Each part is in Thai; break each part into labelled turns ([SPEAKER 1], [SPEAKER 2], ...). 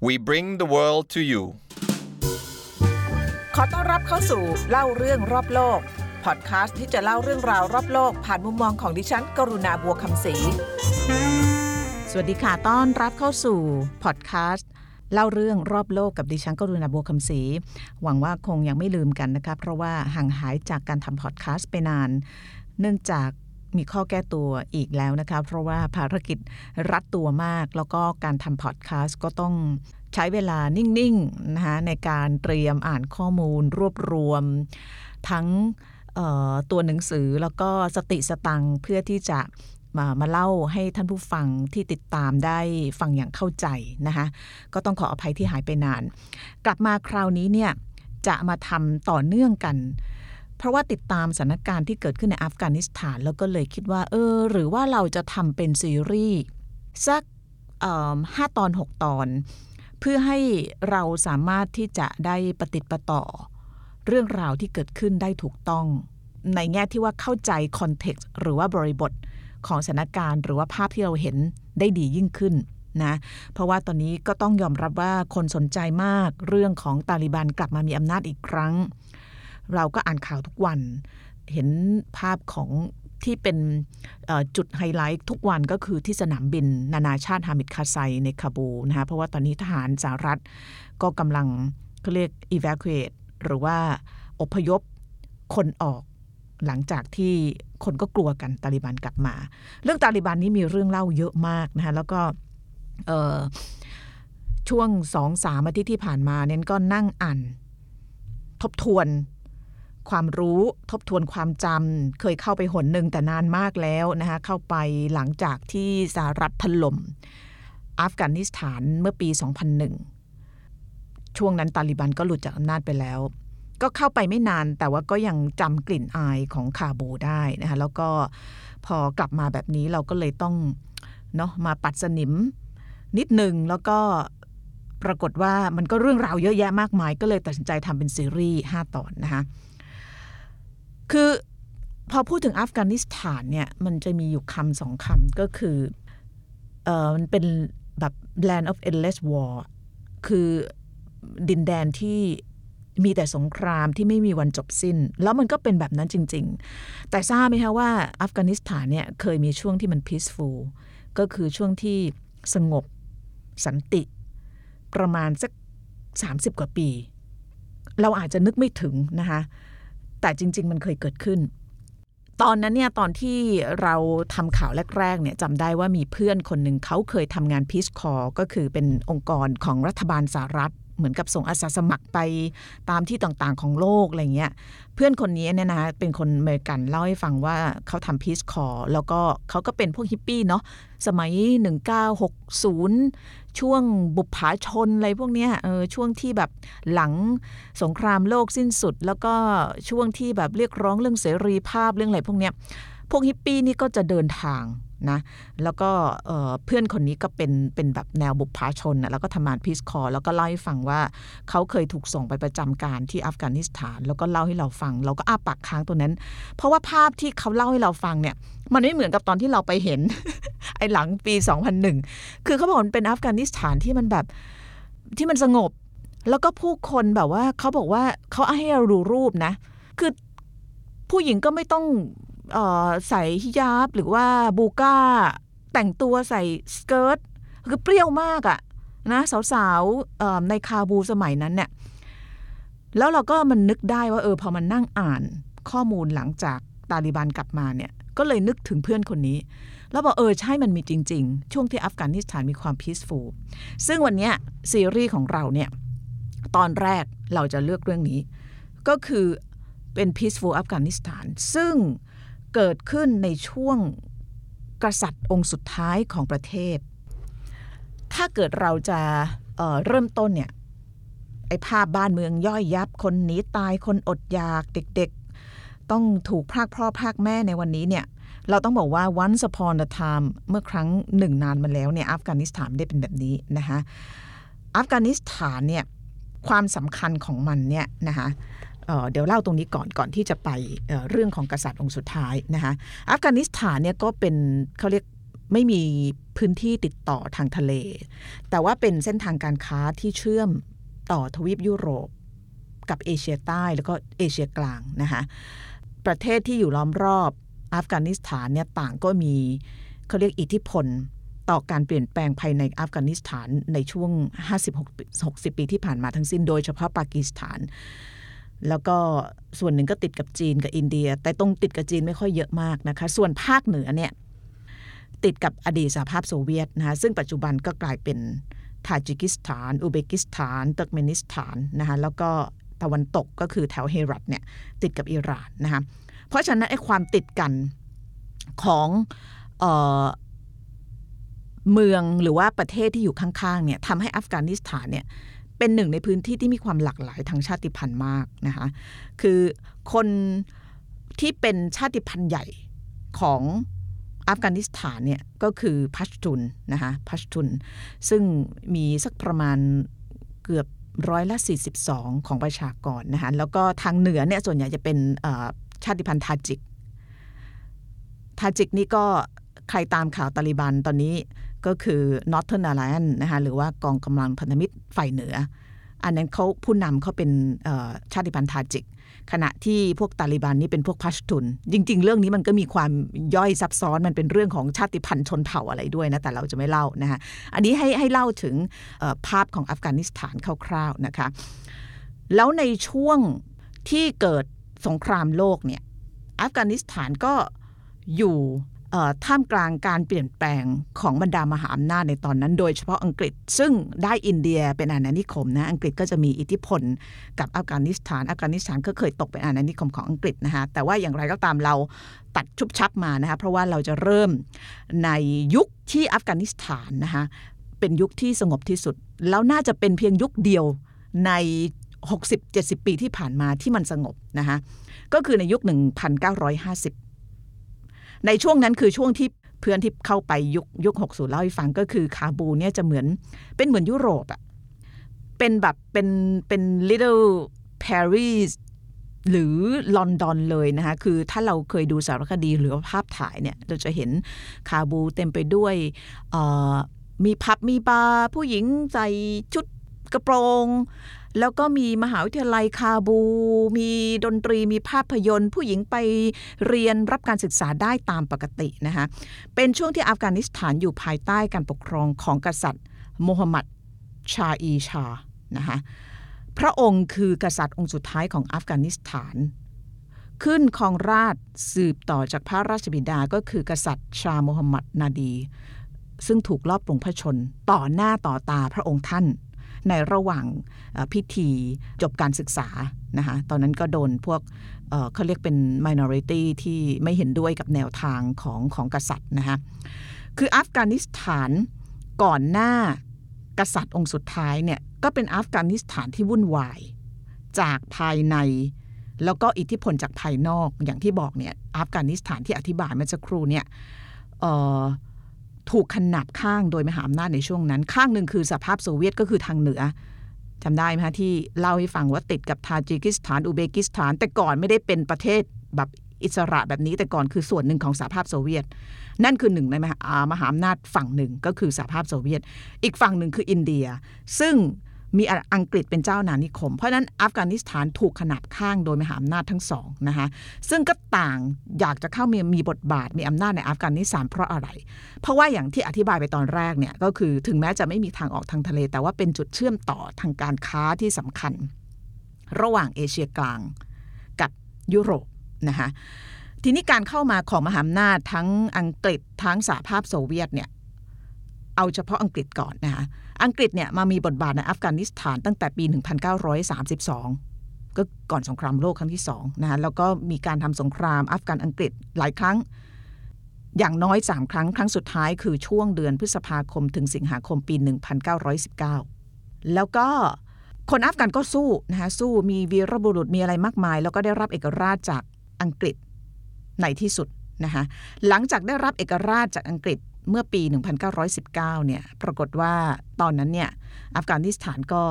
[SPEAKER 1] We bring the world to you
[SPEAKER 2] ขอต้อนรับเข้าสู่เล่าเรื่องรอบโลก พอดคาสต์ที่จะเล่าเรื่องราวรอบโลก ผ่านมุมมองของดิฉัน กรุณาบัวคำศรี สวัสดีค่ะ ต้อนรับเข้าสู่พอดคาสต์เล่าเรื่องรอบโลกกับดิฉันกรุณาบัวคำศรี หวังว่าคงยังไม่ลืมกันนะคะ เพราะว่าห่างหายจากการทำพอดคาสต์ไปนาน เนื่องจาก มีข้อแก้ตัวอีกแล้วนะคะเพราะว่าภารกิจรัดตัวมาก แล้วก็การทำพอดแคสต์ก็ต้องใช้เวลานิ่งๆนะคะในการเตรียมอ่านข้อมูล รวบรวม ทั้งตัวหนังสือแล้วก็สติสตังเพื่อที่จะมามาเล่าให้ท่านผู้ฟังที่ติดตามได้ฟังอย่างเข้าใจนะคะก็ต้องขออภัยที่หายไปนาน กลับมาคราวนี้เนี่ยจะมาทำต่อเนื่องกัน เพราะว่าติดตามสถานการณ์ที่เกิดขึ้นในอัฟกานิสถาน แล้วก็เลยคิดว่า เออ หรือว่าเราจะทำเป็นซีรีส์สักห้าตอน 6 ตอน เพื่อให้เราสามารถที่จะได้ปฏิติประต่อ เรื่องราวที่เกิดขึ้นได้ถูกต้อง ในแง่ที่ว่าเข้าใจคอนเท็กซ์หรือว่าบริบทของสถานการณ์หรือว่าภาพที่เราเห็นได้ดียิ่งขึ้นนะเพราะว่าตอนนี้ก็ต้องยอมรับว่าคนสนใจมากเรื่องของตาลิบันกลับมามีอำนาจอีกครั้ง เราก็อ่านข่าวทุกวัน เห็นภาพของที่เป็นจุดไฮไลท์ทุกวันก็คือที่สนามบิน นานาชาติฮามิดคาไซในคาบูนะคะเพราะว่าตอนนี้ทหารสหรัฐก็กำลังเขาเรียก evacuate หรือว่าอพยพคนออกหลังจากที่คนก็กลัวกันตาลิบันกลับมา เรื่องตาลิบันนี้มีเรื่องเล่าเยอะมากนะคะแล้วก็ช่วงสองสามอาทิตย์ที่ผ่านมาเน้นก็นั่งอ่านทบทวน ความรู้ทบทวนความจำเคยเข้าไปหนหนึ่งแต่นานมากแล้วนะคะเข้าไปหลังจากที่สหรัฐถล่มอัฟกานิสถานเมื่อปี 2001 ช่วงนั้นตาลิบันก็หลุดจากอำนาจไปแล้ว ก็เข้าไปไม่นานแต่ว่าก็ยังจำกลิ่นอายของคาบูได้นะคะแล้วก็พอกลับมาแบบนี้เราก็เลยต้องเนาะมาปัดสนิมนิดหนึ่งแล้วก็ปรากฏว่ามันก็เรื่องราวเยอะแยะมากมาย ก็เลยตัดสินใจทำเป็นซีรีส์ 5 ตอนนะคะ คือพอพูดถึงอัฟกานิสถานเนี่ยมันจะมีอยู่คำสองคำก็คือเออมันเป็นแบบ land of endless war คือดินแดนที่มีแต่สงครามที่ไม่มีวันจบสิ้น แล้วมันก็เป็นแบบนั้นจริง ๆ แต่ทราบไหมคะว่าอัฟกานิสถานเนี่ยเคยมีช่วงที่มัน peaceful ก็คือช่วงที่สงบสันติ ประมาณสัก 30 กว่าปี เราอาจจะนึกไม่ถึงนะคะ แต่จริง ๆ มันเคยเกิดขึ้น ตอนนั้นเนี่ยตอนที่เราทำข่าวแรกๆเนี่ยจำได้ว่ามีเพื่อนคนหนึ่งเขาเคยทำงานพีชคอร์ก็คือเป็นองค์กรของรัฐบาลสหรัฐเหมือนกับส่งอาสาสมัครไปตามที่ต่างๆของโลกอะไรเงี้ย เพื่อนคนนี้เนี่ยนะเป็นคนอเมริกันเล่าให้ฟังว่าเขาทำพีชคอร์แล้วก็เขาก็เป็นพวกฮิปปี้เนาะสมัย 1960 ช่วงบุปผาชนอะไรพวกนี้เออช่วงที่แบบหลังสงครามโลกสิ้นสุด แล้วก็ช่วงที่แบบเรียกร้องเรื่องเสรีภาพเรื่องอะไรพวกนี้พวกฮิปปี้นี่ก็จะเดินทาง นะแล้วก็เพื่อนคนนี้ก็เป็นเป็นแบบแนวบุปผาชนนะแล้วก็ทำงานพีซคอร์แล้วก็เล่าให้ฟังว่าเขาเคยถูกส่งไปประจำการที่อัฟกานิสถาน แล้วก็เล่าให้เราฟัง เราก็อ้าปากค้างตัวนั้น เพราะว่าภาพที่เขาเล่าให้เราฟังเนี่ยมันไม่เหมือนกับตอนที่เราไปเห็น ไอ้หลังปี 2001 คือเขาบอกมันเป็นอัฟกานิสถานที่มันแบบที่มันสงบ แล้วก็ผู้คนแบบว่าเขาบอกว่าเขาให้เราดูรูปนะ คือผู้หญิงก็ไม่ต้อง ใส่ฮิญาบหรือว่าบูก้า แต่งตัวใส่สเกิร์ตคือเปรี้ยวมากอะนะสาวๆในคาบูสมัยนั้นเนี่ยแล้วเราก็มันนึกได้ว่าเออพอมันนั่งอ่านข้อมูลหลังจากตาลิบันกลับมาเนี่ยก็เลยนึกถึงเพื่อนคนนี้ แล้วบอกเออใช่มันมีจริง ๆ ช่วงที่อัฟกานิสถานมีความพีซฟูลซึ่งวันนี้ซีรีส์ของเราเนี่ยตอนแรกเราจะเลือกเรื่องนี้ ก็คือเป็น peaceful อัฟกานิสถาน ซึ่ง เกิดขึ้นในช่วงกษัตริย์องค์สุดท้ายของประเทศ ถ้าเกิดเราจะเเริ่มต้นเนี่ยไอ้ภาพบ้านเมืองย่อยยับ คนหนีตายคนอดอยากเด็กๆ ต้องถูกพรากพ่อพรากแม่ในวันนี้เนี่ยเราต้องบอกว่า once upon a time เมื่อครั้งหนึ่งนานมาแล้วเนี่ยอัฟกานิสถานได้เป็นแบบนี้นะคะอัฟกานิสถานเนี่ยความสำคัญของมันเนี่ยนะคะ เดี๋ยวเล่าตรงนี้ก่อนก่อนที่จะไปเเรื่องของกษัตริย์องค์สุดท้ายนะคะอัฟกานิสถานเนี่ยก็เป็นเขาเรียกไม่มีพื้นที่ติดต่อทางทะเล แต่ว่าเป็นเส้นทางการค้าที่เชื่อมต่อทวีปยุโรป กับเอเชียใต้แล้วก็เอเชียกลางนะคะประเทศที่อยู่ล้อมรอบอัฟกานิสถานเนี่ยต่างก็มีเขาเรียกอิทธิพลต่อการเปลี่ยนแปลงภายในอัฟกานิสถานในช่วง56-60 ปีที่ผ่านมาทั้งสิ้น โดยเฉพาะปากีสถาน แล้วก็ส่วนหนึ่งก็ติดกับจีนกับอินเดีย แต่ตรงติดกับจีนไม่ค่อยเยอะมากนะคะ ส่วนภาคเหนือเนี่ยติดกับอดีตสหภาพโซเวียตนะคะซึ่งปัจจุบันก็กลายเป็นทาจิกิสถาน อุซเบกิสถานเติร์กเมนิสถานนะคะแล้วก็ตะวันตกก็คือแถวเฮรัตเนี่ยติดกับอิหร่านนะคะเพราะฉะนั้นไอ้ความติดกันของเออเมืองหรือว่าประเทศที่อยู่ข้างๆเนี่ยทำให้อัฟกานิสถานเนี่ย เป็นหนึ่งในพื้นที่ที่มีความหลากหลายทางชาติพันธุ์มากนะคะ คือคนที่เป็นชาติพันธุ์ใหญ่ของอัฟกานิสถานเนี่ยก็คือพัชตุนนะคะพัชตุน ซึ่งมีสักประมาณเกือบร้อยละ 42 ของประชากรนะคะแล้วก็ทางเหนือเนี่ยส่วนใหญ่จะเป็นชาติพันธุ์ทาจิก ทาจิกนี่ก็ใครตามข่าวตาลิบันตอนนี้ ก็คือ Northern Alliance นะคะหรือว่ากองกำลังพันธมิตรฝ่ายเหนือ อันนั้นเขาผู้นำเขาเป็นชาติพันธุ์ทาจิก ขณะที่พวกตาลิบันนี่เป็นพวกพัชตุน จริง ๆ เรื่องนี้มันก็มีความย่อยซับซ้อนมันเป็นเรื่องของชาติพันธุ์ชนเผ่าอะไรด้วยนะ แต่เราจะไม่เล่านะคะอันนี้ให้ให้เล่าถึงภาพของอัฟกานิสถานคร่าวๆนะคะแล้วในช่วงที่เกิดสงครามโลกเนี่ยอัฟกานิสถานก็อยู่ ท่ามกลางการเปลี่ยนแปลงของบรรดามหาอำนาจในตอนนั้น โดยเฉพาะอังกฤษ ซึ่งได้อินเดียเป็นอาณานิคมนะอังกฤษก็จะมีอิทธิพลกับอัฟกานิสถานอัฟกานิสถานก็เคยตกเป็นอาณานิคมของอังกฤษนะคะแต่ว่าอย่างไรก็ตามเราตัดชุบชับมานะคะเพราะว่าเราจะเริ่มในยุคที่อัฟกานิสถานนะคะเป็นยุคที่สงบที่สุด แล้วน่าจะเป็นเพียงยุคเดียวใน 60-70 ปีที่ผ่านมาที่มันสงบนะคะก็คือในยุค 1950 ในช่วงนั้นคือช่วงที่เพื่อนที่เข้าไปยุคยุคหกสูเล่าให้ฟังก็คือคาบูเนี่ยจะเหมือนเป็นเหมือนยุโรปอะเป็นแบบเป็นเป็น little Paris หรือลอนดอนเลยนะคะ คือถ้าเราเคยดูสารคดีหรือภาพถ่ายเนี่ย เราจะเห็นคาบูเต็มไปด้วยมีพับมีบาร์ผู้หญิงใส่ชุดกระโปรง แล้วก็มีมหาวิทยาลัยคาบู มีดนตรีมีภาพยนตร์ ผู้หญิงไปเรียนรับการศึกษาได้ตามปกตินะคะเป็นช่วงที่อัฟกานิสถานอยู่ภายใต้การปกครองของกษัตริย์โมฮัมหมัดชาอีชานะคะพระองค์คือกษัตริย์องค์สุดท้ายของอัฟกานิสถาน ขึ้นครองราชสืบต่อจากพระราชบิดาก็คือกษัตริย์ชาโมฮัมหมัดนาดี ซึ่งถูกลอบปลงพระชนต่อหน้าต่อตาพระองค์ท่าน ในระหว่างพิธีจบการศึกษานะคะตอนนั้นก็โดนพวกเขาเรียกเป็น minority ที่ไม่เห็นด้วยกับแนวทางของของกษัตริย์นะคะคืออัฟกานิสถานก่อนหน้ากษัตริย์องค์สุดท้ายเนี่ยก็เป็นอัฟกานิสถานที่วุ่นวาย จากภายใน แล้วก็อิทธิพลจากภายนอกอย่างที่บอกเนี่ยอัฟกานิสถานที่อธิบายเมื่อสักครู่เนี่ย ถูกขนับข้างโดยมหาอำนาจในช่วงนั้น ข้างหนึ่งคือสภาพโซเวียตก็คือทางเหนือจำได้ไหมคะที่เล่าให้ฟังว่าติดกับทาจิกิสถานอุเบกิสถาน แต่ก่อนไม่ได้เป็นประเทศแบบอิสระแบบนี้แต่ก่อนคือส่วนหนึ่งของสหภาพโซเวียต นั่นคือหนึ่งในมหามหาอำนาจฝั่งหนึ่งก็คือสหภาพโซเวียต อีกฝั่งหนึ่งคืออินเดีย ซึ่ง มีอังกฤษเป็นเจ้านานิคม เพราะนั้นอัฟกานิสถานถูกขนาบข้างโดยมหาอำนาจทั้งสองนะคะซึ่งก็ต่างอยากจะเข้ามีมีบทบาทมีอำนาจในอัฟกานิสถานเพราะอะไร เพราะว่าอย่างที่อธิบายไปตอนแรกเนี่ยก็คือถึงแม้จะไม่มีทางออกทางทะเล แต่ว่าเป็นจุดเชื่อมต่อทางการค้าที่สำคัญ ระหว่างเอเชียกลางกับยุโรปนะคะทีนี้การเข้ามาของมหาอำนาจทั้งอังกฤษทั้งสหภาพโซเวียตเนี่ยเอาเฉพาะอังกฤษก่อนนะคะ อังกฤษเนี่ยมามีบทบาทในอัฟกานิสถานตั้งแต่ปี 1932 ก็ก่อนสงครามโลกครั้งที่สองนะคะแล้วก็มีการทำสงครามอัฟกันอังกฤษหลายครั้ง อย่างน้อย 3 ครั้ง ครั้งสุดท้ายคือช่วงเดือนพฤษภาคมถึงสิงหาคมปี 1919 แล้วก็คนอัฟกันก็สู้นะคะสู้มีวีรบุรุษมีอะไรมากมาย แล้วก็ได้รับเอกราชจากอังกฤษในที่สุดนะคะหลังจากได้รับเอกราชจากอังกฤษ เมื่อปี 1919 เนี่ย ปรากฏว่าตอนนั้นเนี่ย อัฟกานิสถานก็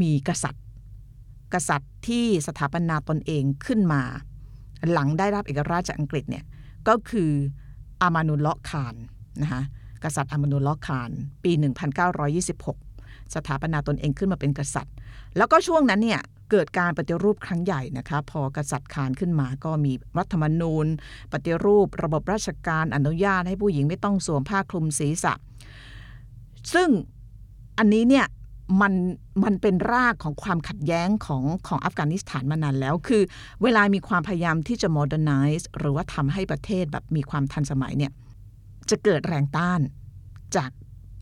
[SPEAKER 2] มีกษัตริย์ กษัตริย์ที่สถาปนาตนเองขึ้นมา หลังได้รับเอกราชจากอังกฤษเนี่ย ก็คืออามานุลเลาะคานนะคะกษัตริย์อามานุลเลอฮ์คานปี 1926 สถาปนาตนเองขึ้นมาเป็นกษัตริย์ แล้วก็ช่วงนั้นเนี่ย เกิดการปฏิรูปครั้งใหญ่นะคะ พอกษัตริย์คานขึ้นมาก็มีรัฐธรรมนูญ ปฏิรูประบบราชการอนุญาตให้ผู้หญิงไม่ต้องสวมผ้าคลุมศีรษะ ซึ่งอันนี้เนี่ยมันมันเป็นรากของความขัดแย้งของของอัฟกานิสถานมานานแล้ว คือเวลามีความพยายามที่จะ modernize หรือว่าทำให้ประเทศแบบมีความทันสมัยเนี่ยจะเกิดแรงต้านจาก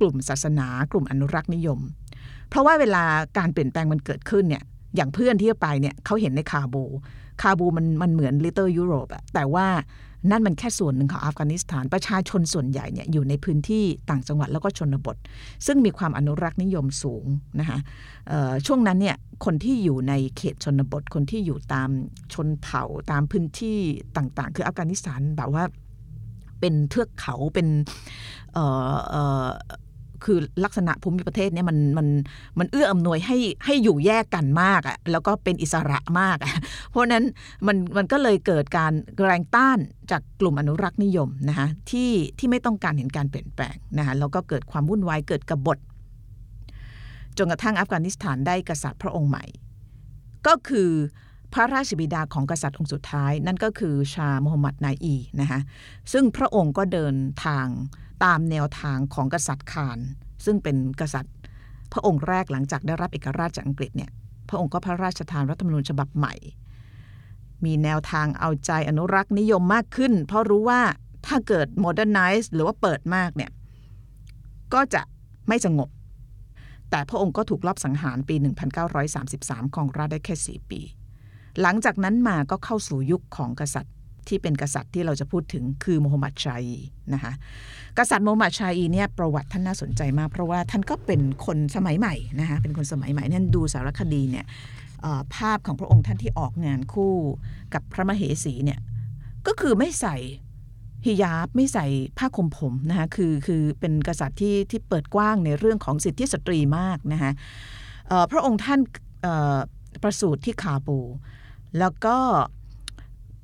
[SPEAKER 2] กลุ่มศาสนากลุ่มอนุรักษ์นิยม เพราะว่าเวลาการเปลี่ยนแปลงมันเกิดขึ้นเนี่ย อย่างเพื่อนที่ไปเนี่ยเขาเห็นในคาบู คาบูมันมันเหมือนลิตเติ้ลยุโรปอะแต่ว่านั่นมันแค่ส่วนหนึ่งของอัฟกานิสถาน ประชาชนส่วนใหญ่เนี่ยอยู่ในพื้นที่ต่างจังหวัดแล้วก็ชนบท ซึ่งมีความอนุรักษ์นิยมสูงนะคะช่วงนั้นเนี่ยคนที่อยู่ในเขตชนบท คนที่อยู่ตามชนเผ่าตามพื้นที่ต่างๆ คืออัฟกานิสถานแบบว่าเป็นเทือกเขาเป็น คือลักษณะภูมิประเทศเนี่ยมันมันมันเอื้ออำนวยให้ให้อยู่แยกกันมากอะ่ะแล้วก็เป็นอิสระมากอะ่ะเพราะนั้นมันมันก็เลยเกิดการแรงต้านจากกลุ่มอนุรักษ์นิยมนะคะที่ที่ไม่ต้องการเห็นการเปลี่ยนแปลงนะคะแล้วก็เกิดความวุ่นวายเกิดกบฏจนกระทั่งอัฟกานิสถานได้กษัตริย์พระองค์ใหม่ ก็คือพระราชบิดาของกษัตริย์องค์สุดท้าย นั่นก็คือชาห์โมฮัมหมัดนาดีร์นะคะซึ่งพระองค์ก็เดินทาง ตามแนวทางของกษัตริย์คาน ซึ่งเป็นกษัตริย์ พระองค์แรกหลังจากได้รับเอกราชจากอังกฤษเนี่ยพระองค์ก็พระราชทานรัฐธรรมนูญฉบับใหม่ มีแนวทางเอาใจอนุรักษ์นิยมมากขึ้น เพราะรู้ว่าถ้าเกิด modernize หรือว่าเปิดมากเนี่ยก็จะไม่สงบ แต่พระองค์ก็ถูกลอบสังหารปี 1933 ของราชได้แค่ 4 ปี หลังจากนั้นมาก็เข้าสู่ยุคของกษัตริย์ ที่เป็นกษัตริย์ที่เราจะพูดถึงคือโมฮัมหมัดชัยนะคะกษัตริย์โมฮัมหมัดชัยเนี่ยประวัติท่านน่าสนใจมาก เพราะว่าท่านก็เป็นคนสมัยใหม่นะคะเป็นคนสมัยใหม่นั่นดูสารคดีเนี่ยภาพของพระองค์ท่านที่ออกงานคู่กับพระมเหสีเนี่ยก็คือไม่ใส่ฮิญาบไม่ใส่ผ้าคลุมผมนะคะคือคือเป็นกษัตริย์ที่ที่เปิดกว้างในเรื่องของสิทธิสตรีมากนะคะพระองค์ท่านประสูติที่คาบู แล้วก็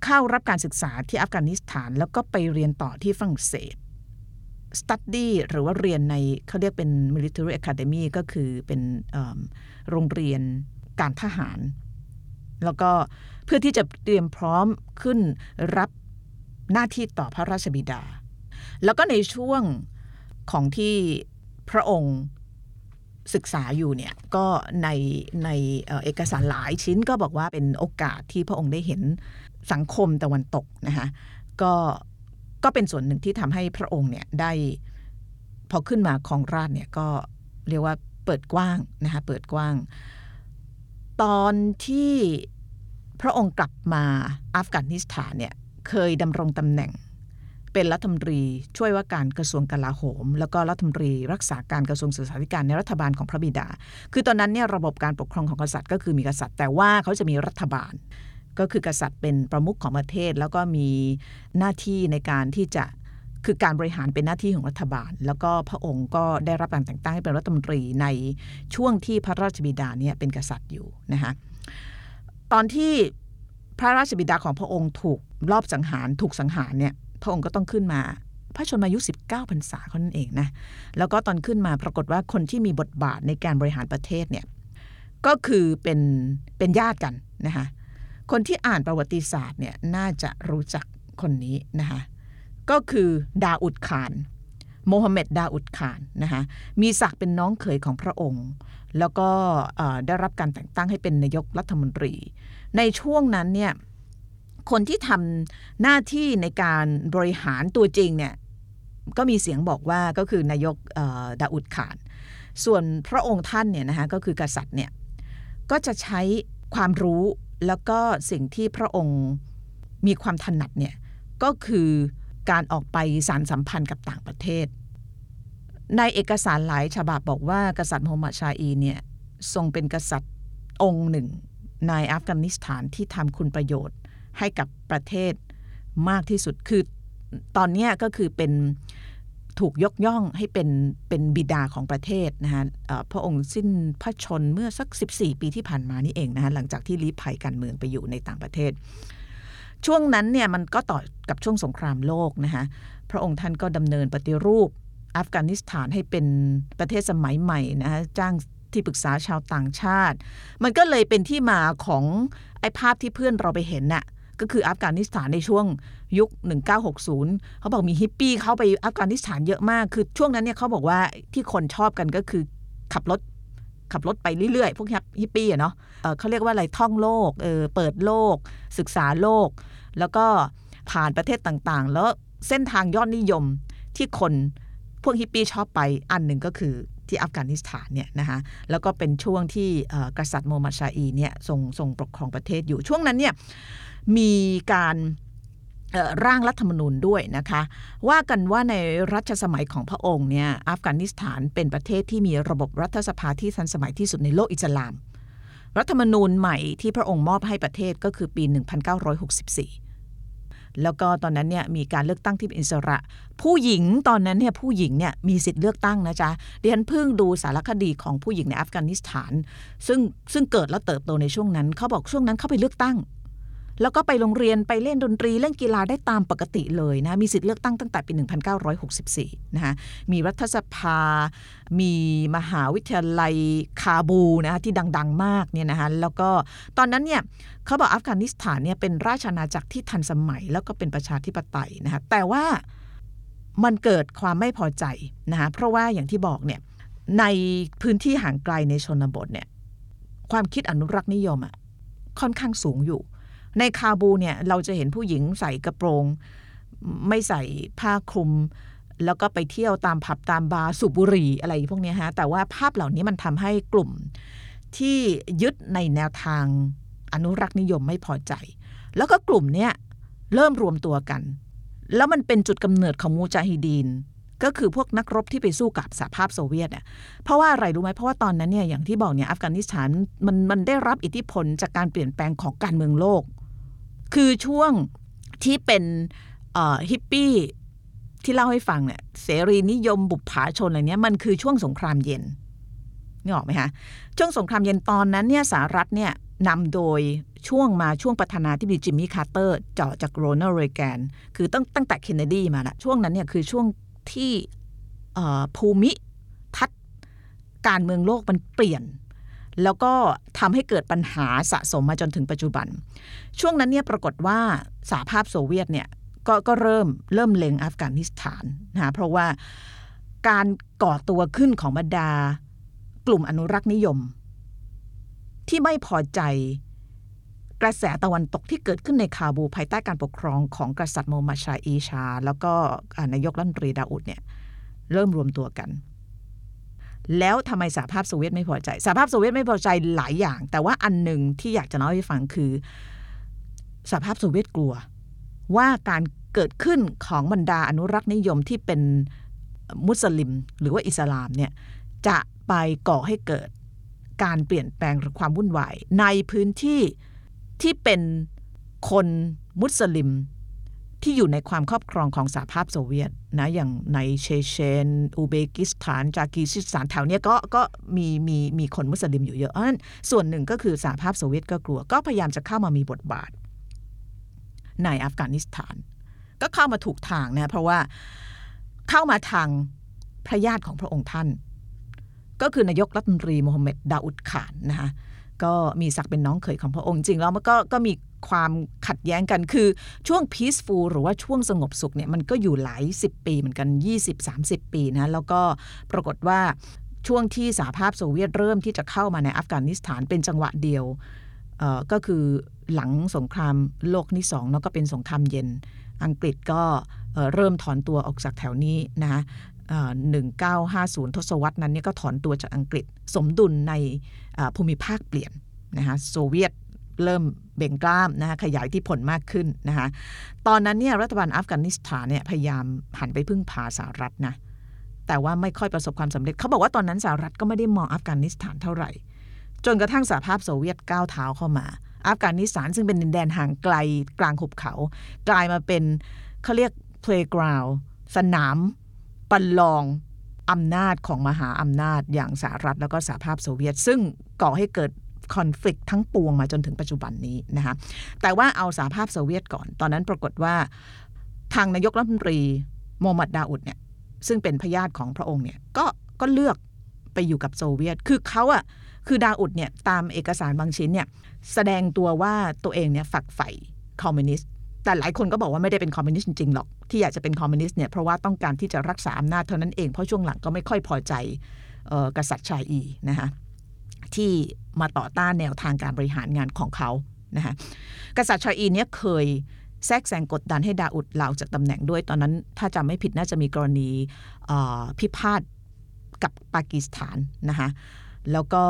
[SPEAKER 2] เข้ารับการศึกษาที่อัฟกานิสถาน แล้วก็ไปเรียนต่อที่ฝรั่งเศส study หรือว่าเรียนในเขาเรียกเป็น military academy ก็คือเป็นโรงเรียนการทหาร แล้วก็เพื่อที่จะเตรียมพร้อมขึ้นรับหน้าที่ต่อพระราชบิดา แล้วก็ในช่วงของที่พระองค์ศึกษาอยู่เนี่ยก็ในในเอกสารหลายชิ้นก็บอกว่าเป็นโอกาสที่พระองค์ได้เห็น สังคมตะวันตกนะคะก็ก็เป็นส่วนหนึ่งที่ทำให้พระองค์เนี่ยได้พอขึ้นมาของราชเนี่ยก็เรียกว่าเปิดกว้างนะคะเปิดกว้าง ตอนที่พระองค์กลับมาอัฟกานิสถานเนี่ยเคยดำรงตำแหน่ง เป็นรัฐมนตรีช่วยว่าการกระทรวงกลาโหม แล้วก็รัฐมนตรีรักษาการกระทรวงศึกษาธิการในรัฐบาลของพระบิดา คือตอนนั้นเนี่ยระบบการปกครองของกษัตริย์ก็คือมีกษัตริย์ แต่ว่าเขาจะมีรัฐบาล ก็คือกษัตริย์เป็นประมุขของประเทศ แล้วก็มีหน้าที่ในการที่จะคือการบริหารเป็นหน้าที่ของรัฐบาล แล้วก็พระองค์ก็ได้รับการแต่งตั้งให้เป็นรัฐมนตรีในช่วงที่พระราชบิดาเนี่ยเป็นกษัตริย์อยู่นะคะตอนที่พระราชบิดาของพระองค์ถูกรอบสังหารถูกสังหารเนี่ยพระองค์ก็ต้องขึ้นมาพระชนมายุ 19พรรษาเขานั่นเองนะ แล้วก็ตอนขึ้นมาปรากฏว่าคนที่มีบทบาทในการบริหารประเทศเนี่ย ก็คือเป็นเป็นญาติกันนะคะ คนที่อ่านประวัติศาสตร์เนี่ยน่าจะรู้จักคนนี้นะคะก็คือดาอุดขานโมฮัมเหม็ดดาอุดขานนะคะมีศักดิ์เป็นน้องเขยของพระองค์ แล้วก็ได้รับการแต่งตั้งให้เป็นนายกรัฐมนตรี ในช่วงนั้นเนี่ยคนที่ทำหน้าที่ในการบริหารตัวจริงเนี่ยก็มีเสียงบอกว่าก็คือนายกดาอุดขาน ส่วนพระองค์ท่านเนี่ยนะคะก็คือกษัตริย์เนี่ยก็จะใช้ความรู้แล้วก็สิ่งที่พระองค์มีความถนัดเนี่ยก็คือการออกไปสารสัมพันธ์กับต่างประเทศ ในเอกสารหลายฉบับบอกว่ากษัตริย์โฮัมหมัดชาอีเนี่ยทรงเป็นกษัตริย์องค์หนึ่ง ในอัฟกานิสถานที่ทำคุณประโยชน์ให้กับประเทศมากที่สุดคือตอนนี้ก็คือเป็น ถูกยกย่องให้เป็นเป็นบิดาของประเทศนะคะพระองค์สิ้นพระชนเมื่อสัก 14 ปีที่ผ่านมานี่เองนะคะหลังจากที่ลี้ภัยการเมืองไปอยู่ในต่างประเทศ ช่วงนั้นเนี่ยมันก็ต่อกับช่วงสงครามโลกนะคะพระองค์ท่านก็ดำเนินปฏิรูปอัฟกานิสถานให้เป็นประเทศสมัยใหม่นะฮะจ้างที่ปรึกษาชาวต่างชาติ มันก็เลยเป็นที่มาของไอ้ภาพที่เพื่อนเราไปเห็นน่ะ ก็คืออัฟกานิสถานในช่วงยุค 1960 เขาบอกมีฮิปปี้เข้าไปอัฟกานิสถานเยอะมาก คือช่วงนั้นเนี่ยเขาบอกว่าที่คนชอบกันก็คือขับรถขับรถไปเรื่อยๆ พวกฮิปปี้อะเนาะเเขาเรียกว่าอะไรท่องโลกเออเปิดโลก ศึกษาโลก แล้วก็ผ่านประเทศต่างๆ แล้วเส้นทางยอดนิยมที่คนพวกฮิปปี้ชอบไปอันหนึ่งก็คือที่อัฟกานิสถานเนี่ยนะคะแล้วก็เป็นช่วงที่กษัตริย์โมมหมัดชาอีเนี่ยทรงทรงปกครองประเทศอยู่ช่วงนั้นเนี่ย มีการร่างรัฐธรรมนูญด้วยนะคะ ว่ากันว่าในรัชสมัยของพระองค์เนี่ยอัฟกานิสถานเป็นประเทศที่มีระบบรัฐสภาที่ทันสมัยที่สุดในโลกอิสลาม รัฐธรรมนูญใหม่ที่พระองค์มอบให้ประเทศก็คือปี 1964 แล้วก็ตอนนั้นเนี่ยมีการเลือกตั้งที่เป็นอิสระ ผู้หญิงตอนนั้นเนี่ยผู้หญิงเนี่ยมีสิทธิ์เลือกตั้งนะจ๊ะดิฉันเพิ่งดูสารคดีของผู้หญิงในอัฟกานิสถาน ซึ่งซึ่งเกิดและเติบโตในช่วงนั้นเขาบอกช่วงนั้นเข้าไปเลือกตั้ง แล้วก็ไปโรงเรียนไปเล่นดนตรีเล่นกีฬาได้ตามปกติเลยนะมีสิทธิ์เลือกตั้งตั้งแต่ปี 1964 นะคะมีรัฐสภา มีมหาวิทยาลัยคาบูนะคะที่ดัง ๆ มากเนี่ยนะคะแล้วก็ตอนนั้นเนี่ยเขาบอกอัฟกานิสถานเนี่ยเป็นราชอาณาจักรที่ทันสมัย แล้วก็เป็นประชาธิปไตยนะคะแต่ว่ามันเกิดความไม่พอใจนะคะเพราะว่าอย่างที่บอกเนี่ยในพื้นที่ห่างไกลในชนบทเนี่ยความคิดอนุรักษ์นิยมอะค่อนข้างสูงอยู่ ในคาบูเนี่ยเราจะเห็นผู้หญิงใส่กระโปรง ไม่ใส่ผ้าคลุม แล้วก็ไปเที่ยวตามผับตามบาร์สูบบุหรี่อะไรพวกนี้ฮะ แต่ว่าภาพเหล่านี้มันทำให้กลุ่มที่ยึดในแนวทางอนุรักษ์นิยมไม่พอใจ แล้วก็กลุ่มเนี้ยเริ่มรวมตัวกัน แล้วมันเป็นจุดกำเนิดของมูจาฮิดีนก็คือพวกนักรบที่ไปสู้กับสหภาพโซเวียตอะเพราะว่าอะไรรู้ไหมเพราะว่าตอนนั้นเนี่ยอย่างที่บอกเนี่ยอัฟกานิสถานมันมันได้รับอิทธิพลจากการเปลี่ยนแปลงของการเมืองโลก คือช่วงที่เป็นฮิปปี้ที่เล่าให้ฟังเนี่ยเสรีนิยมบุปผาชนอะไรเนี้ยมันคือช่วงสงครามเย็นนึกออกไหมคะช่วงสงครามเย็นตอนนั้นเนี่ยสหรัฐเนี่ยนำโดยช่วงมาช่วงประธานาธิบดีจิมมี่คาร์เตอร์เจาะจากโรนัลด์เรแกนคือตั้งตั้งแต่เคนเนดีมาละช่วงนั้นเนี่ยคือช่วงที่ภูมิทัศน์การเมืองโลกมันเปลี่ยน แล้วก็ทำให้เกิดปัญหาสะสมมาจนถึงปัจจุบัน ช่วงนั้นเนี่ยปรากฏว่าสหภาพโซเวียตเนี่ยก็ก็เริ่มเริ่มเล็งอัฟกานิสถานนะเพราะว่าการก่อตัวขึ้นของบรรดากลุ่มอนุรักษ์นิยม ที่ไม่พอใจกระแสตะวันตกที่เกิดขึ้นในคาบูภายใต้การปกครองของกษัตริย์โมมหมัดชาอีชา แล้วก็นายกรัฐมนตรีดาอุดเนี่ยเริ่มรวมตัวกัน แล้วทำไมสหภาพโซเวียตไม่พอใจสหภาพโซเวียตไม่พอใจหลายอย่าง แต่ว่าอันหนึ่งที่อยากจะเล่าให้ฟังคือสหภาพโซเวียตกลัว ว่าการเกิดขึ้นของบรรดาอนุรักษ์นิยมที่เป็นมุสลิม หรือว่าอิสลามเนี่ยจะไปก่อให้เกิดการเปลี่ยนแปลงหรือความวุ่นวายในพื้นที่ที่เป็นคนมุสลิม ที่อยู่ในความครอบครองของสหภาพโซเวียตนะอย่างในเชเชน อุเบกิสถาน จากีซิสถานแถวเนี้ยก็ก็มีมีมีคนมุสลิมอยู่เยอะอันส่วนหนึ่งก็คือสหภาพโซเวียตก็กลัว ก็พยายามจะเข้ามามีบทบาท ในอัฟกานิสถาน ก็เข้ามาถูกทางนะเพราะว่าเข้ามาทางพระญาติของพระองค์ท่าน ก็คือนายกรัฐมนตรีโมฮัมเหม็ดดาอุดขานนะคะก็มีศักดิ์เป็นน้องเขยของพระองค์จริงแล้วมันก็ก็มี ความขัดแย้งกันคือช่วง peaceful หรือว่าช่วงสงบสุขเนี่ยมันก็อยู่หลายสิบปีเหมือนกัน 20-30 ปีนะแล้วก็ปรากฏว่าช่วงที่สหภาพโซเวียตเริ่มที่จะเข้ามาในอัฟกานิสถานเป็นจังหวะเดียวก็คือหลังสงครามโลกที่สองแล้วก็เป็นสงครามเย็น อังกฤษก็เอ่อเริ่มถอนตัวออกจากแถวนี้นะคะเอ่อ1950 ทศวรรษนั้นเนี่ยก็ถอนตัวจากอังกฤษ สมดุลในภูมิภาคเปลี่ยนนะคะโซเวียต เริ่มเบ่งกล้ามนะคะขยายที่ผลมากขึ้นนะคะตอนนั้นเนี่ยรัฐบาลอัฟกานิสถานเนี่ยพยายามหันไปพึ่งพาสหรัฐนะแต่ว่าไม่ค่อยประสบความสำเร็จเขาบอกว่าตอนนั้นสหรัฐก็ไม่ได้มองอัฟกานิสถานเท่าไหร่ จนกระทั่งสหภาพโซเวียตก้าวเท้าเข้ามา อัฟกานิสถานซึ่งเป็นดินแดนห่างไกลกลางหุบเขา กลายมาเป็นเขาเรียก playground สนามประลองอำนาจของมหาอำนาจอย่างสหรัฐแล้วก็สหภาพโซเวียต ซึ่งก่อให้เกิด คอน FLICT ทั้งปวงมาจนถึงปัจจุบันนี้นะคะแต่ว่าเอาสหภาพโซเวียตก่อน ตอนนั้นปรากฏว่าทางนายกรัฐมนตรีโมฮัมหมัดดาอุดเนี่ยซึ่งเป็นพญาติของพระองค์เนี่ยก็ก็เลือกไปอยู่กับโซเวียต คือเขาอะคือดาอุดเนี่ยตามเอกสารบางชิ้นเนี่ยแสดงตัวว่าตัวเองเนี่ยฝักใฝ่คอมมิวนิสต์แต่หลายคนก็บอกว่าไม่ได้เป็นคอมมิวนิสต์จริงๆหรอก ที่อยากจะเป็นคอมมิวนิสต์เนี่ยเพราะว่าต้องการที่จะรักษาอำนาจเท่านั้นเอง เพราะช่วงหลังก็ไม่ค่อยพอใจกษัตริย์ซาฮีร์นะคะ ที่มาต่อต้านแนวทางการบริหารงานของเขานะคะกษัตริย์ซาฮีร์เนี่ยเคยแทรกแซงกดดันให้ดาอุดลาออกจากตำแหน่งด้วย ตอนนั้นถ้าจำไม่ผิดน่าจะมีกรณีพิพาทกับปากีสถานนะคะแล้วก็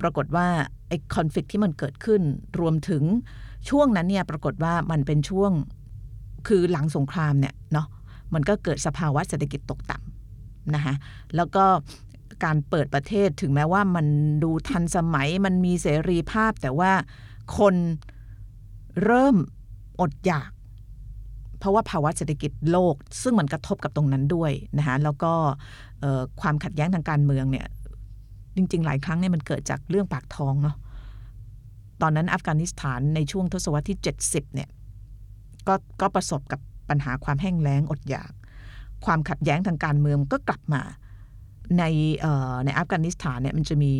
[SPEAKER 2] ปรากฏว่าไอ้คอนฟ lict ที่มันเกิดขึ้น รวมถึงช่วงนั้นเนี่ยปรากฏว่ามันเป็นช่วงคือหลังสงครามเนี่ยเนาะมันก็เกิดสภาวะเศรษฐกิจตกต่ำนะคะแล้วก็ การเปิดประเทศถึงแม้ว่ามันดูทันสมัยมันมีเสรีภาพ แต่ว่าคนเริ่มอดอยาก เพราะว่าภาวะเศรษฐกิจโลก ซึ่งมันกระทบกับตรงนั้นด้วยนะคะแล้วก็ความขัดแย้งทางการเมืองเนี่ยจริง ๆ หลายครั้งเนี่ยมันเกิดจากเรื่องปากท้องเนาะตอนนั้นอัฟกานิสถานในช่วงทศวรรษที่ 70เนี่ยก็ก็ประสบกับปัญหาความแห้งแล้งอดอยาก ความขัดแย้งทางการเมืองก็กลับมา ในเอ่อในอัฟกานิสถานเนี่ยมันจะมี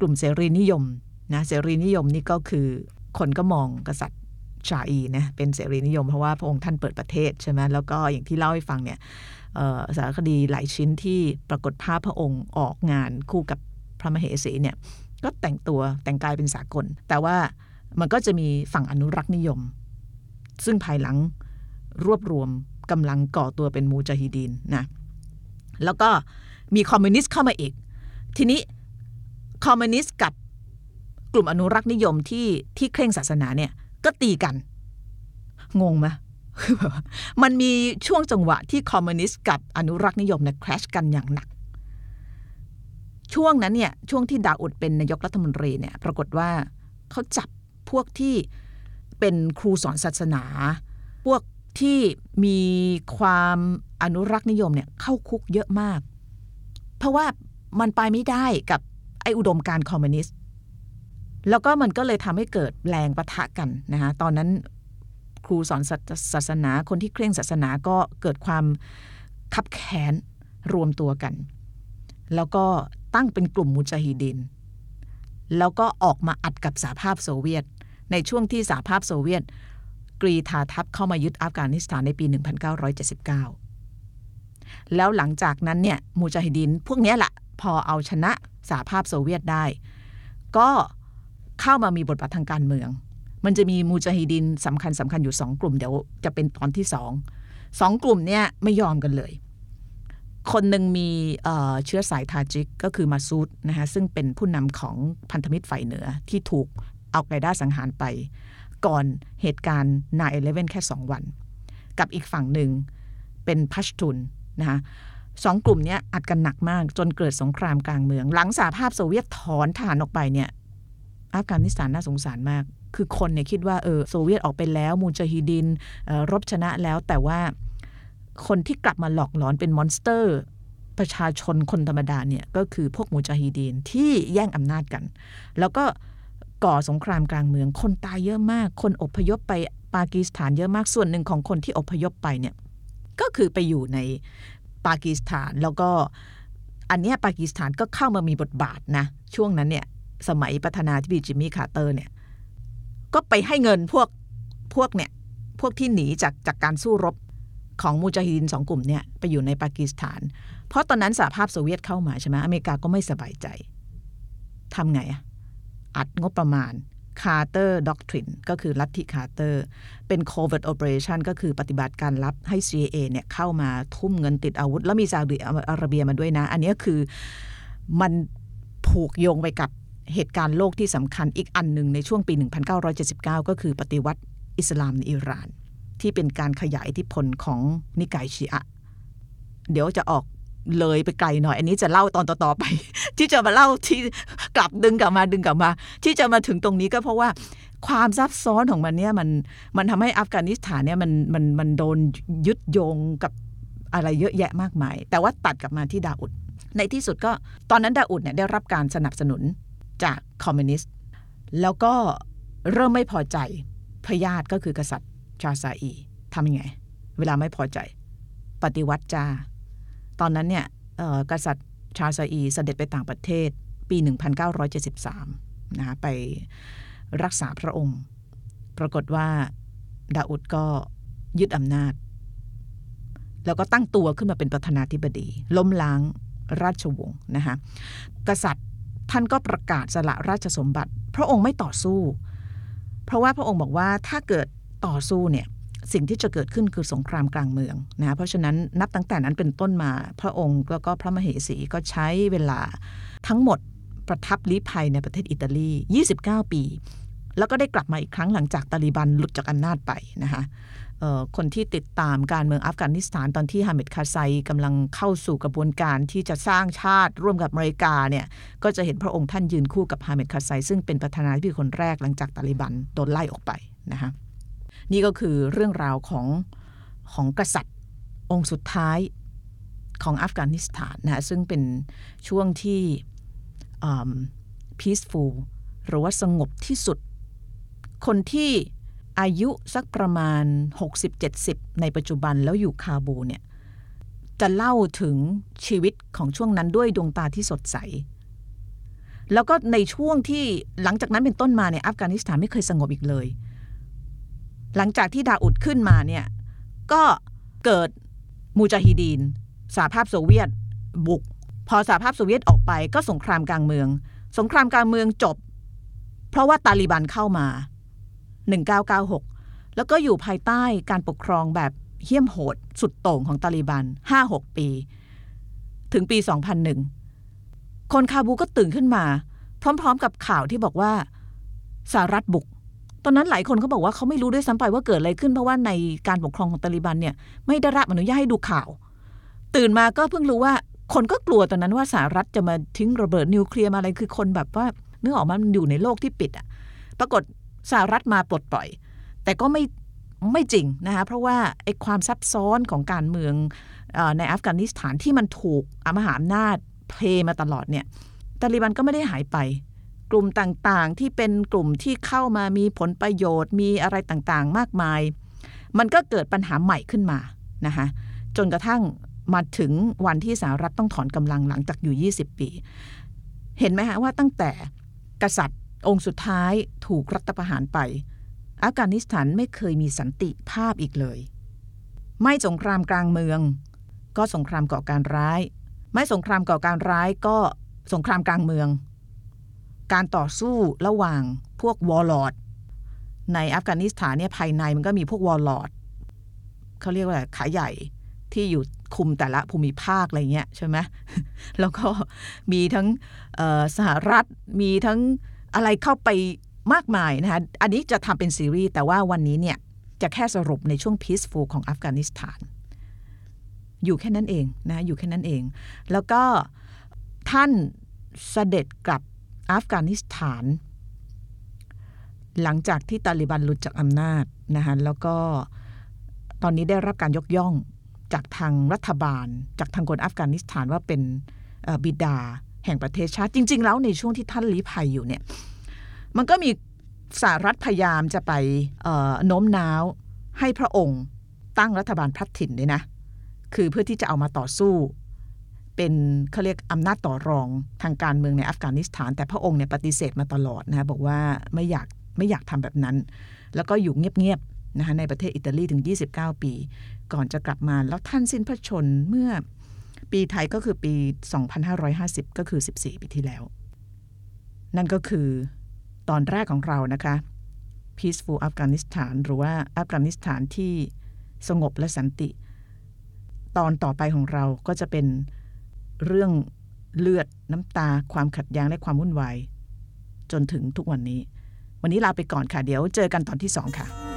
[SPEAKER 2] กลุ่มเสรีนิยมนะเสรีนิยมนี่ก็คือคนก็มองกษัตริย์ชาอีนะเป็นเสรีนิยมเพราะว่าพระองค์ท่านเปิดประเทศใช่ไหมแล้วก็อย่างที่เล่าให้ฟังเนี่ยสารคดีหลายชิ้นที่ปรากฏภาพพระองค์ออกงานคู่กับพระมเหสีเนี่ยก็แต่งตัวแต่งกายเป็นสากล แต่ว่ามันก็จะมีฝั่งอนุรักษ์นิยม ซึ่งภายหลังรวบรวมกำลังก่อตัวเป็นมูจาฮิดีนนะแล้วก็ มีคอมมิวนิสต์เข้ามาอีก ทีนี้คอมมิวนิสต์กับกลุ่มอนุรักษ์นิยมที่ที่เคร่งศาสนาเนี่ยก็ตีกัน งงไหมมันมีช่วงจังหวะที่คอมมิวนิสต์กับอนุรักษ์นิยมเนี่ยแคลชกันอย่างหนัก ช่วงนั้นเนี่ยช่วงที่ดาอุดเป็นนายกรัฐมนตรีเนี่ยปรากฏว่าเขาจับพวกที่เป็นครูสอนศาสนา พวกที่มีความอนุรักษ์นิยมเนี่ยเข้าคุกเยอะมาก เพราะว่ามันไปไม่ได้กับไอ้อุดมการคอมมิวนิสต์ แล้วก็มันก็เลยทำให้เกิดแรงปะทะกันนะคะตอนนั้นครูสอนศาสนาคนที่เคร่งศาสนาก็เกิดความคับแค้นรวมตัวกัน แล้วก็ตั้งเป็นกลุ่มมุจฮิดิน แล้วก็ออกมาอัดกับสหภาพโซเวียต ในช่วงที่สหภาพโซเวียต กรีธาทัพเข้ามายึดอัฟกานิสถานในปี 1979 แล้วหลังจากนั้นเนี่ยมูจาฮิดินพวกนี้แหละพอเอาชนะสหภาพโซเวียตได้ ก็เข้ามามีบทบาททางการเมือง มันจะมีมูจาฮิดินสำคัญสำคัญอยู่สองกลุ่มเดี๋ยวจะเป็นตอนที่สองสองกลุ่มเนี่ยไม่ยอมกันเลย คนหนึ่งมีเเชื้อสายทาจิกก็คือมาซูดนะคะซึ่งเป็นผู้นำของพันธมิตรฝ่ายเหนือที่ถูกเอาไกด้าสังหารไป ก่อนเหตุการณ์9-11แค่2วัน กับอีกฝั่งหนึ่งเป็นพัชตุน นะคะสองกลุ่มเนี้ยอัดกันหนักมากจนเกิดสงครามกลางเมือง หลังสหภาพโซเวียตถอนทหารออกไปเนี่ยอัฟกานิสถานน่าสงสารมาก คือคนเนี่ยคิดว่าเออโซเวียตออกไปแล้ว มูจาฮิดีนเออรบชนะแล้วแต่ว่าคนที่กลับมาหลอกหลอนเป็น monster ประชาชนคนธรรมดาเนี่ยก็คือพวกมูจาฮิดีนที่แย่งอำนาจกัน แล้วก็ก่อสงครามกลางเมือง คนตายเยอะมาก คนอพยพไปปากีสถานเยอะมากส่วนหนึ่งของคนที่อพยพไปเนี่ย ก็คือไปอยู่ในปากีสถานแล้วก็อันนี้ปากีสถานก็เข้ามามีบทบาทนะ ช่วงนั้นเนี่ยสมัยประธานาธิบดีจิมมี่คาร์เตอร์เนี่ยก็ไปให้เงินพวกพวกเนี่ยพวกที่หนีจากจากการสู้รบของมูจาฮิดินสองกลุ่มเนี่ยไปอยู่ในปากีสถาน เพราะตอนนั้นสหภาพโซเวียตเข้ามาใช่ไหมอเมริกาก็ไม่สบายใจทำไงอะอัดงบประมาณ Carter Doctrine ก็คือลัทธิคาร์เตอร์เป็น covert operation ก็คือปฏิบัติการลับให้ CIA เนี่ยเข้ามาทุ่มเงินติดอาวุธ แล้วมีซาอุดิอาระเบียมาด้วยนะ อันนี้คือมันผูกโยงไปกับเหตุการณ์โลกที่สำคัญอีกอันหนึ่งในช่วงปี 1979 ก็คือปฏิวัติอิสลามในอิหร่าน ที่เป็นการขยายอิทธิพลของนิกายชีอะ เดี๋ยวจะออก เลยไปไกลหน่อย อันนี้จะเล่าตอนต่อๆไป ที่จะมาเล่าที่กลับดึงกลับมาดึงกลับมา ที่จะมาถึงตรงนี้ก็เพราะว่าความซับซ้อนของมันเนี่ยมันมันทำให้อัฟกานิสถานเนี่ยมันมันมันโดนยึดโยงกับอะไรเยอะแยะมากมาย แต่ว่าตัดกลับมาที่ดาอุด ในที่สุดก็ตอนนั้นดาอุดเนี่ยได้รับการสนับสนุนจากคอมมิวนิสต์ แล้วก็เริ่มไม่พอใจพระญาติก็คือกษัตริย์ชาซาอีทำยังไง เวลาไม่พอใจ ปฏิวัติจ้า ตอนนั้นเนี่ยกษัตริย์ชาซาอีเสด็จไปต่างประเทศปี 1973 นะคะไปรักษาพระองค์ ปรากฏว่าดาอุดก็ยึดอำนาจ แล้วก็ตั้งตัวขึ้นมาเป็นประธานาธิบดี ล้มล้างราชวงศ์นะคะกษัตริย์ท่านก็ประกาศสละราชสมบัติ พระองค์ไม่ต่อสู้ เพราะว่าพระองค์บอกว่าถ้าเกิดต่อสู้เนี่ย สิ่งที่จะเกิดขึ้นคือสงครามกลางเมืองนะเพราะฉะนั้นนับตั้งแต่นั้นเป็นต้นมาพระองค์แล้วก็พระมเหสีก็ใช้เวลาทั้งหมดประทับลี้ภัยในประเทศอิตาลี 29 ปี แล้วก็ได้กลับมาอีกครั้งหลังจากตาลิบันหลุดจากอำนาจไปนะคะคนที่ติดตามการเมืองอัฟกานิสถานตอนที่ฮามิดคาไซกำลังเข้าสู่กระบวนการที่จะสร้างชาติร่วมกับอเมริกาเนี่ยก็จะเห็นพระองค์ท่านยืนคู่กับฮามิดคาไซซึ่งเป็นประธานาธิบดีคนแรกหลังจากตาลิบันโดนไล่ออกไปนะคะ นี่ก็คือเรื่องราวของของกษัตริย์องค์สุดท้ายของอัฟกานิสถานนะซึ่งเป็นช่วงที่ peaceful หรือว่าสงบที่สุด คนที่อายุสักประมาณ 60-70 ในปัจจุบันแล้วอยู่คาบูเนี่ยจะเล่าถึงชีวิตของช่วงนั้นด้วยดวงตาที่สดใส แล้วก็ในช่วงที่หลังจากนั้นเป็นต้นมาเนี่ยอัฟกานิสถานไม่เคยสงบอีกเลย หลังจากที่ดาอุดขึ้นมาเนี่ยก็เกิดมูจาฮิดีนสหภาพโซเวียตบุก พอสหภาพโซเวียตออกไปก็สงครามกลางเมือง สงครามกลางเมืองจบ เพราะว่าตาลิบันเข้ามา 1996 แล้วก็อยู่ภายใต้การปกครองแบบเหี้ยมโหดสุดโต่งของตาลิบัน 5-6 ปี ถึงปี 2001 คนคาบูก็ตื่นขึ้นมา พร้อมๆกับข่าวที่บอกว่าสหรัฐบุก ตอนนั้นหลายคนเขาบอกว่าเขาไม่รู้ด้วยซ้ำไปว่าเกิดอะไรขึ้นเพราะว่าในการปกครองของตาลิบันเนี่ยไม่ได้รับอนุญาตให้ดูข่าว ตื่นมาก็เพิ่งรู้ว่าคนก็กลัวตอนนั้นว่าสหรัฐจะมาทิ้งระเบิดนิวเคลียร์มาอะไรคือคนแบบว่าเนื้อออกมามันอยู่ในโลกที่ปิดอะปรากฏสหรัฐมาปลดปล่อย แต่ก็ไม่ไม่จริงนะคะเพราะว่าไอ้ความซับซ้อนของการเมืองออในอัฟกานิสถานที่มันถูกอมหาอำนาจเพลมาตลอดเนี่ยตาลิบันก็ไม่ได้หายไป กลุ่มต่างๆ ที่เป็นกลุ่มที่เข้ามามีผลประโยชน์ มีอะไรต่างๆ มากมาย มันก็เกิดปัญหาใหม่ขึ้นมานะคะจนกระทั่งมาถึงวันที่สหรัฐต้องถอนกำลังหลังจากอยู่ 20 ปี เห็นไหมฮะว่าตั้งแต่กษัตริย์องค์สุดท้ายถูกรัฐประหารไป อัฟกานิสถานไม่เคยมีสันติภาพอีกเลย ไม่สงครามกลางเมือง ก็สงครามก่อการร้าย ไม่สงครามก่อการร้ายก็สงครามกลางเมือง การต่อสู้ระหว่างพวกวอลลอดในอัฟกานิสถานเนี่ยภายในมันก็มีพวกวอลลอดเขาเรียกว่าอะไรขาใหญ่ที่อยู่คุมแต่ละภูมิภาคอะไรเงี้ยใช่ไหมแล้วก็มีทั้งสหรัฐมีทั้งอะไรเข้าไปมากมายนะคะอันนี้จะทำเป็นซีรีส์แต่ว่าวันนี้เนี่ยจะแค่สรุปในช่วง peaceful ของอัฟกานิสถาน อยู่แค่นั้นเองนะอยู่แค่นั้นเอง แล้วก็ท่านเสด็จกลับ อัฟกานิสถาน หลังจากที่ตาลิบันหลุดจากอำนาจนะคะแล้วก็ตอนนี้ได้รับการยกย่องจากทางรัฐบาล จากทางคนอัฟกานิสถานว่าเป็นบิดาแห่งประเทศชาติ จริง ๆ แล้วในช่วงที่ท่านลี้ภัยอยู่เนี่ยมันก็มีสหรัฐพยายามจะไปโน้มน้าวให้พระองค์ตั้งรัฐบาลพลัดถิ่นด้วยนะ คือเพื่อที่จะเอามาต่อสู้ เป็นเขาเรียกอำนาจต่อรองทางการเมืองในอัฟกานิสถาน แต่พระองค์เนี่ยปฏิเสธมาตลอดนะบอกว่าไม่อยากไม่อยากทำแบบนั้น แล้วก็อยู่เงียบๆนะคะในประเทศอิตาลีถึง 29 ปี ก่อนจะกลับมาแล้วท่านสิ้นพระชนเมื่อปีไทยก็คือปี 2550 ก็คือ 14 ปีที่แล้ว นั่นก็คือตอนแรกของเรานะคะ Peaceful Afghanistan หรือว่าอัฟกานิสถานที่สงบและสันติ ตอนต่อไปของเราก็จะเป็น เรื่องเลือดน้ำตา ความขัดแย้งและความวุ่นวายจนถึงทุกวันนี้ วันนี้ลาไปก่อนค่ะ เดี๋ยวเจอกันตอนที่สองค่ะ